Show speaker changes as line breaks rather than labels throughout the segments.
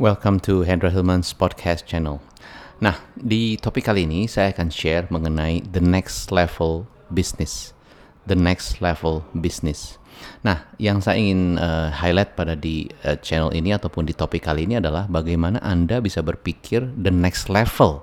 Welcome to Hendra Hillman's podcast channel. Nah, di topik kali ini saya akan share mengenai the next level business. The next level business. Nah, yang saya ingin uh, highlight pada di uh, channel ini ataupun di topik kali ini adalah bagaimana Anda bisa berpikir the next level.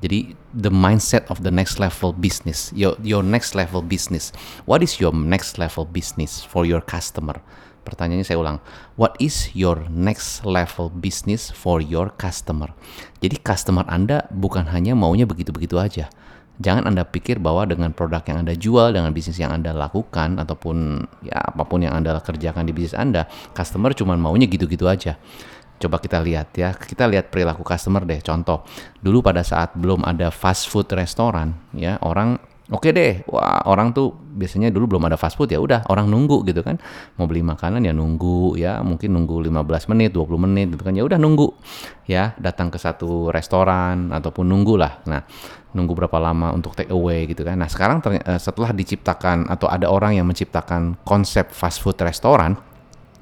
Jadi the mindset of the next level business, your your next level business. What is your next level business for your customer? Pertanyaannya saya ulang. What is your next level business for your customer? Jadi customer Anda bukan hanya maunya begitu-begitu aja. Jangan Anda pikir bahwa dengan produk yang Anda jual, dengan bisnis yang Anda lakukan, ataupun ya apa pun yang Anda kerjakan di bisnis Anda, customer cuma maunya gitu-gitu aja. Coba kita lihat ya, kita lihat perilaku customer deh. Contoh, dulu pada saat belum ada fast food restoran, ya orang Oke deh, wah orang tuh biasanya dulu belum ada fast food ya udah orang nunggu gitu kan. Mau beli makanan ya nunggu ya, mungkin nunggu 15 menit, 20 menit gitu kan. Ya udah nunggu. Ya, datang ke satu restoran ataupun nunggu lah. Nah, nunggu berapa lama untuk take away gitu kan. Nah, sekarang eh, setelah diciptakan atau ada orang yang menciptakan konsep fast food restoran,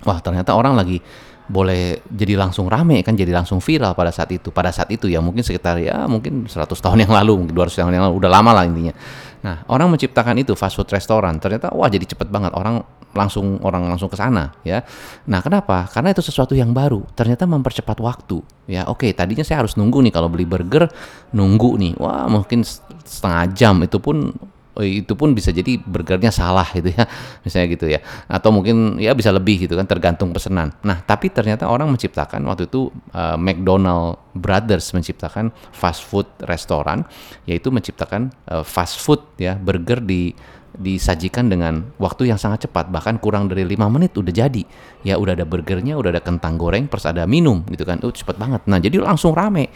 wah ternyata orang lagi boleh jadi langsung rame kan jadi langsung viral pada saat itu pada saat itu ya mungkin sekitar ya mungkin 100 tahun yang lalu mungkin 200 tahun yang lalu udah lama lah intinya nah orang menciptakan itu fast food restoran ternyata wah jadi cepet banget. Orang langsung orang langsung ke sana ya. Nah kenapa? Karena itu sesuatu yang baru. Ternyata mempercepat waktu ya. Oke tadinya saya harus nunggu nih kalau beli burger nunggu nih. Wah mungkin setengah jam itu pun itu pun bisa jadi burgernya salah gitu ya misalnya gitu ya. Atau mungkin ya bisa lebih gitu kan tergantung pesanan. Nah tapi ternyata orang menciptakan waktu itu uh, McDonald Brothers menciptakan fast food restoran yaitu menciptakan uh, fast food ya burger di disajikan dengan waktu yang sangat cepat bahkan kurang dari lima menit udah jadi. Ya udah ada burgernya udah ada kentang goreng plus ada minum gitu kan. Oh cepet banget. Nah jadi langsung rame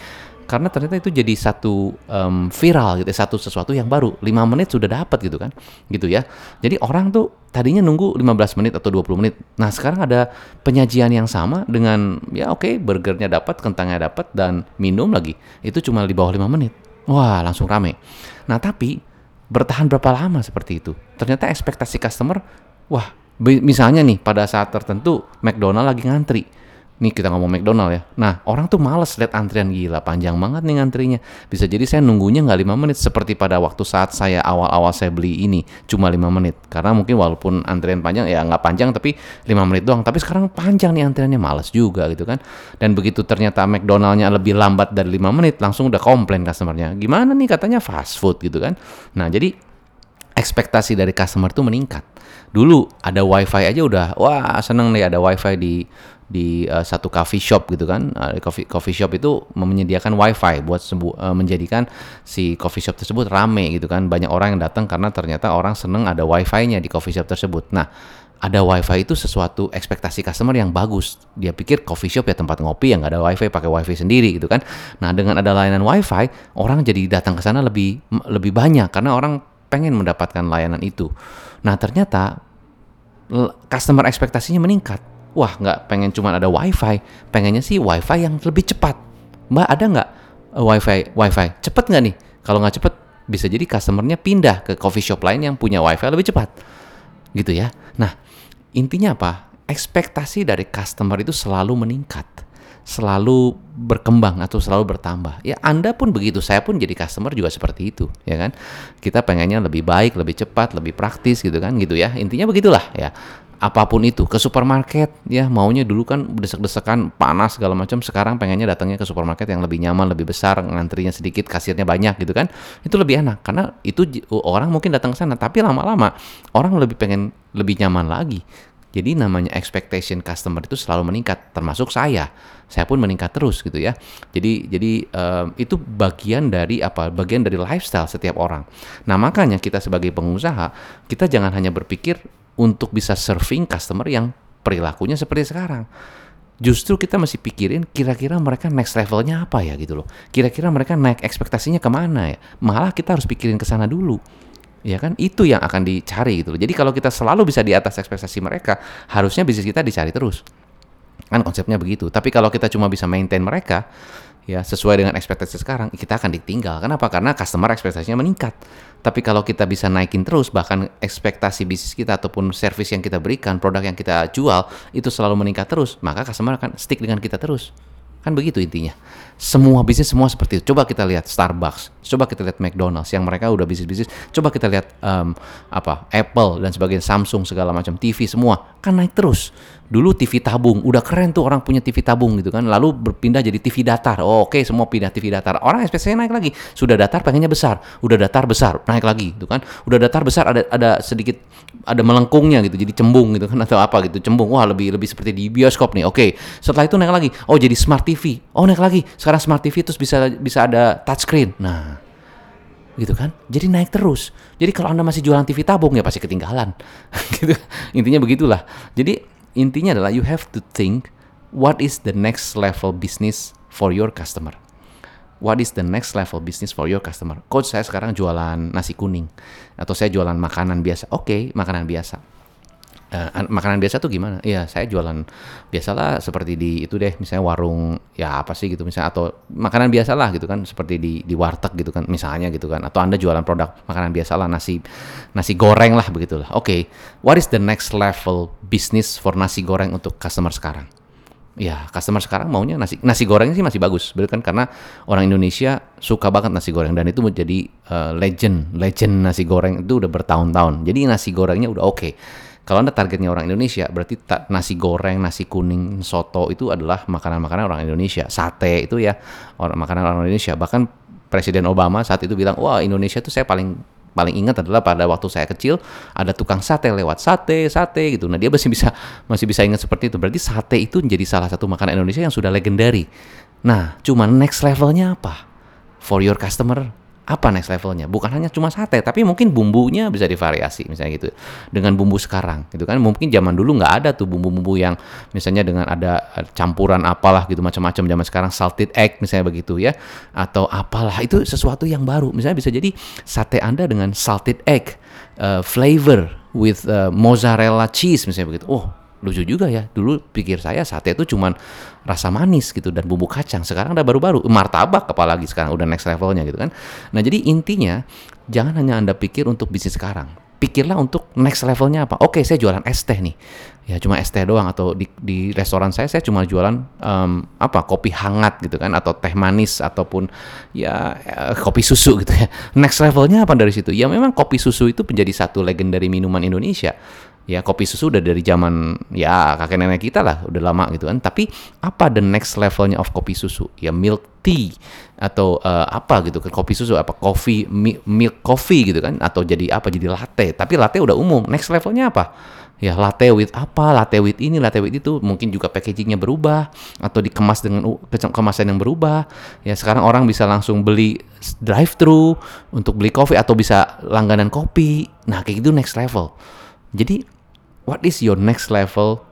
karena ternyata itu jadi satu um, viral gitu, satu sesuatu yang baru. 5 menit sudah dapat gitu kan. Gitu ya. Jadi orang tuh tadinya nunggu 15 menit atau 20 menit. Nah, sekarang ada penyajian yang sama dengan ya oke, okay, burgernya dapat, kentangnya dapat dan minum lagi. Itu cuma di bawah 5 menit. Wah, langsung rame. Nah, tapi bertahan berapa lama seperti itu? Ternyata ekspektasi customer, wah, misalnya nih pada saat tertentu McDonald lagi ngantri Nih kita ngomong McDonald ya. Nah orang tuh males lihat antrian gila, panjang banget nih antrinya. Bisa jadi saya nunggunya nggak lima menit seperti pada waktu saat saya awal-awal saya beli ini cuma lima menit. Karena mungkin walaupun antrian panjang ya nggak panjang tapi lima menit doang. Tapi sekarang panjang nih antriannya males juga gitu kan. Dan begitu ternyata McDonaldnya lebih lambat dari lima menit langsung udah komplain customernya. Gimana nih katanya fast food gitu kan. Nah jadi ekspektasi dari customer tuh meningkat. Dulu ada wifi aja udah wah seneng nih ada wifi di di uh, satu coffee shop gitu kan. Uh, coffee coffee shop itu menyediakan wifi buat sembu, uh, menjadikan si coffee shop tersebut rame gitu kan. Banyak orang yang datang karena ternyata orang seneng ada wifi-nya di coffee shop tersebut. Nah ada wifi itu sesuatu ekspektasi customer yang bagus. Dia pikir coffee shop ya tempat ngopi yang nggak ada wifi pakai wifi sendiri gitu kan. Nah dengan ada layanan wifi orang jadi datang ke sana lebih lebih banyak karena orang pengen mendapatkan layanan itu. Nah ternyata customer ekspektasinya meningkat wah nggak pengen cuma ada wifi, pengennya sih wifi yang lebih cepat. Mbak ada nggak uh, wifi wifi cepet nggak nih? Kalau nggak cepet bisa jadi customernya pindah ke coffee shop lain yang punya wifi lebih cepat, gitu ya. Nah intinya apa? Ekspektasi dari customer itu selalu meningkat selalu berkembang atau selalu bertambah. Ya Anda pun begitu, saya pun jadi customer juga seperti itu, ya kan? Kita pengennya lebih baik, lebih cepat, lebih praktis gitu kan, gitu ya. Intinya begitulah ya apa pun itu ke supermarket ya maunya dulu kan desek-desekan panas segala macam sekarang pengennya datangnya ke supermarket yang lebih nyaman lebih besar ngantrinya sedikit kasirnya banyak gitu kan itu lebih enak karena itu orang mungkin datang ke sana tapi lama-lama orang lebih pengen lebih nyaman lagi jadi namanya expectation customer itu selalu meningkat termasuk saya saya pun meningkat terus gitu ya jadi jadi um, itu bagian dari apa bagian dari lifestyle setiap orang nah makanya kita sebagai pengusaha kita jangan hanya berpikir untuk bisa serving customer yang perilakunya seperti sekarang. Justru kita masih pikirin kira-kira mereka next levelnya apa ya gitu loh. Kira-kira mereka naik ekspektasinya ke mana ya. Malah kita harus pikirin ke sana dulu. Ya kan itu yang akan dicari gitu loh. Jadi kalau kita selalu bisa di atas ekspektasi mereka, harusnya bisnis kita dicari terus. Kan konsepnya begitu. Tapi kalau kita cuma bisa maintain mereka, ya sesuai dengan ekspektasi sekarang kita akan ditinggal. Kenapa? Karena customer ekspektasinya meningkat. Tapi kalau kita bisa naikin terus bahkan ekspektasi bisnis kita ataupun service yang kita berikan, produk yang kita jual itu selalu meningkat terus, maka customer akan stick dengan kita terus. Kan begitu intinya. Semua bisnis semua seperti itu. Coba kita lihat Starbucks, coba kita lihat McDonald's yang mereka udah bisnis-bisnis. Coba kita lihat um, apa Apple dan sebagainya, Samsung segala macam TV semua kan naik terus. Dulu TV tabung, udah keren tuh orang punya TV tabung gitu kan. Lalu berpindah jadi TV datar. Oh, Oke, okay, semua pindah TV datar. Orang ekspektasinya naik lagi. Sudah datar pengennya besar, udah datar besar, naik lagi gitu kan. Udah datar besar ada ada sedikit ada melengkungnya gitu, jadi cembung gitu kan atau apa gitu, cembung. Wah, lebih lebih seperti di bioskop nih. Oke. Okay. Setelah itu naik lagi. Oh, jadi smart TV. Oh, naik lagi. Sekarang smart TV terus bisa bisa ada touchscreen. Nah, gitu kan jadi naik terus jadi kalau anda masih jualan TV tabung ya pasti ketinggalan gitu intinya begitulah jadi intinya adalah you have to think what is the next level business for your customer. What is the next level business for your customer? Coach saya sekarang jualan nasi kuning atau saya jualan makanan biasa. Oke, okay, makanan biasa. Uh, makanan biasa tuh gimana? Iya, saya jualan biasalah seperti di itu deh, misalnya warung ya apa sih gitu misalnya atau makanan biasalah gitu kan seperti di di warteg gitu kan misalnya gitu kan atau Anda jualan produk makanan biasalah nasi nasi goreng lah begitulah. Oke, okay, what is the next level business for nasi goreng untuk customer sekarang? Ya, customer sekarang maunya nasi nasi goreng sih masih bagus, betul kan? Karena orang Indonesia suka banget nasi goreng dan itu menjadi uh, legend, legend nasi goreng itu udah bertahun-tahun. Jadi nasi gorengnya udah oke. Okay kalau Anda targetnya orang Indonesia, berarti nasi goreng, nasi kuning, soto itu adalah makanan-makanan orang Indonesia. Sate itu ya orang makanan orang Indonesia. Bahkan Presiden Obama saat itu bilang, "Wah, Indonesia itu saya paling paling ingat adalah pada waktu saya kecil ada tukang sate lewat sate sate gitu nah dia masih bisa masih bisa ingat seperti itu berarti sate itu menjadi salah satu makanan Indonesia yang sudah legendary nah cuma next levelnya apa for your customer apa next levelnya? Bukan hanya cuma sate tapi mungkin bumbunya bisa divariasi misalnya gitu. Dengan bumbu sekarang gitu kan? Mungkin zaman dulu nggak ada tuh bumbu-bumbu yang misalnya dengan ada campuran apalah gitu macam-macam. Zaman sekarang salted egg misalnya begitu ya. Atau apalah itu sesuatu yang baru. Misalnya bisa jadi sate anda dengan salted egg uh, flavor with uh, mozzarella cheese misalnya begitu. Oh lucu juga ya dulu pikir saya sate itu cuman rasa manis gitu dan bumbu kacang sekarang udah baru-baru martabak apalagi sekarang udah next levelnya gitu kan. Nah jadi intinya jangan hanya anda pikir untuk bisnis sekarang pikirlah untuk next levelnya apa. Oke saya jualan es teh nih. Ya cuma es teh doang atau di, di restoran saya saya cuma jualan um, apa kopi hangat gitu kan atau teh manis ataupun ya eh, kopi susu gitu ya. Next levelnya apa dari situ? Ya memang kopi susu itu menjadi satu legendary minuman Indonesia ya kopi susu udah dari zaman ya kakek nenek kita lah udah lama gitu kan. Tapi apa the next levelnya of kopi susu? Ya milk tea atau uh, apa gitu kan? Kopi susu apa? Coffee milk coffee gitu kan? Atau jadi apa? Jadi latte. Tapi latte udah umum. Next levelnya apa? Ya latte with apa? Latte with ini latte with itu. Mungkin juga packagingnya berubah atau dikemas dengan kemasan yang berubah. Ya sekarang orang bisa langsung beli drive thru untuk beli kopi atau bisa langganan kopi. Nah kayak gitu next level. Jadi what is your next level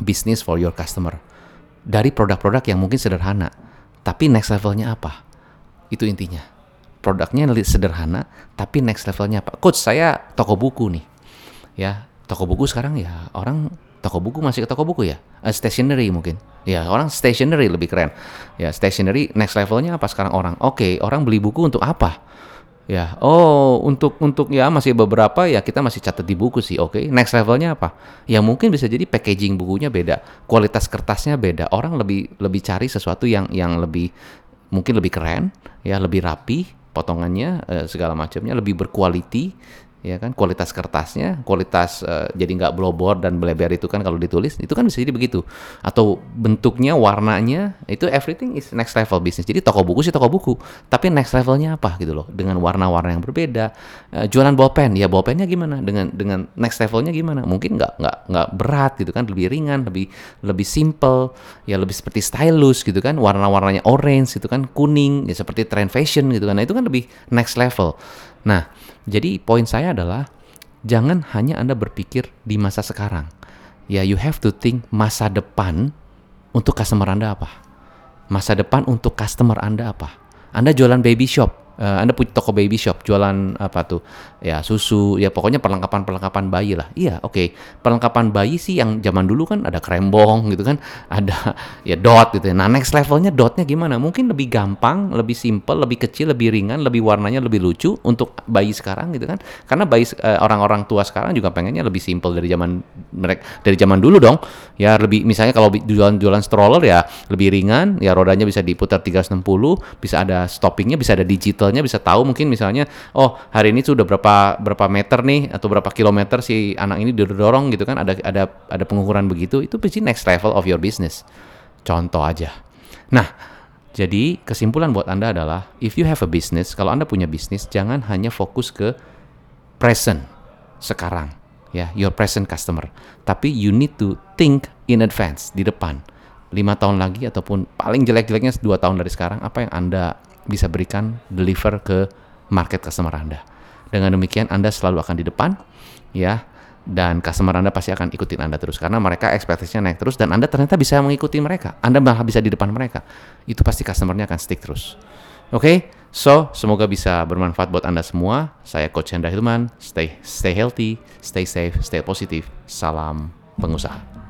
business for your customer? Dari produk-produk yang mungkin sederhana, tapi next levelnya apa? Itu intinya. Produknya sederhana, tapi next levelnya apa? Coach, saya toko buku nih. Ya, toko buku sekarang ya orang toko buku masih ke toko buku ya uh, stationery mungkin ya orang stationery lebih keren ya stationery next levelnya apa sekarang orang oke okay, orang beli buku untuk apa Ya, oh untuk untuk ya masih beberapa ya kita masih catat di buku sih. Oke, okay. next levelnya apa? Ya mungkin bisa jadi packaging bukunya beda, kualitas kertasnya beda. Orang lebih lebih cari sesuatu yang yang lebih mungkin lebih keren, ya lebih rapi, potongannya eh, segala macamnya lebih berkualiti ya kan kualitas kertasnya kualitas uh, jadi nggak blobor dan bleber itu kan kalau ditulis itu kan bisa jadi begitu. Atau bentuknya warnanya itu everything is next level bisnis jadi toko buku sih toko buku tapi next levelnya apa gitu loh? Dengan warna-warna yang berbeda. Uh, jualan bolpen ya bolpennya gimana? Dengan dengan next levelnya gimana? Mungkin nggak nggak nggak berat gitu kan lebih ringan lebih lebih simple ya lebih seperti stylus gitu kan warna-warnanya orange gitu kan kuning ya seperti trend fashion gitu kan. Nah itu kan lebih next level nah jadi poin saya adalah jangan hanya Anda berpikir di masa sekarang. Ya, you have to think masa depan untuk customer Anda apa? Masa depan untuk customer Anda apa? Anda jualan baby shop, uh, Anda punya toko baby shop, jualan apa tuh? Ya susu, ya pokoknya perlengkapan-perlengkapan bayi lah. Iya, oke. Okay. Perlengkapan bayi sih yang zaman dulu kan ada krembong gitu kan, ada ya dot gitu. Ya. Nah next levelnya dotnya gimana? Mungkin lebih gampang, lebih simple, lebih kecil, lebih ringan, lebih warnanya lebih lucu untuk bayi sekarang gitu kan. Karena bayi orang orang-orang tua sekarang juga pengennya lebih simple dari zaman mereka dari zaman dulu dong. Ya lebih misalnya kalau jualan-jualan stroller ya lebih ringan, ya rodanya bisa diputar 360, bisa ada stoppingnya, bisa ada digitalnya, bisa tahu mungkin misalnya, oh hari ini sudah berapa berapa meter nih atau berapa kilometer si anak ini didorong gitu kan, ada ada ada pengukuran begitu, itu pasti next level of your business. Contoh aja. Nah, jadi kesimpulan buat Anda adalah if you have a business, kalau Anda punya bisnis jangan hanya fokus ke present sekarang ya, your present customer. Tapi you need to think in advance di depan lima tahun lagi ataupun paling jelek-jeleknya dua tahun dari sekarang apa yang anda bisa berikan deliver ke market customer anda. Dengan demikian anda selalu akan di depan ya. Dan customer anda pasti akan ikutin anda terus karena mereka ekspektasinya naik terus dan anda ternyata bisa mengikuti mereka. Anda malah bisa di depan mereka. Itu pasti customernya akan stick terus. Oke? Okay? so semoga bisa bermanfaat buat anda semua. Saya coach Hendra Hilman. Stay stay healthy stay safe stay positive salam pengusaha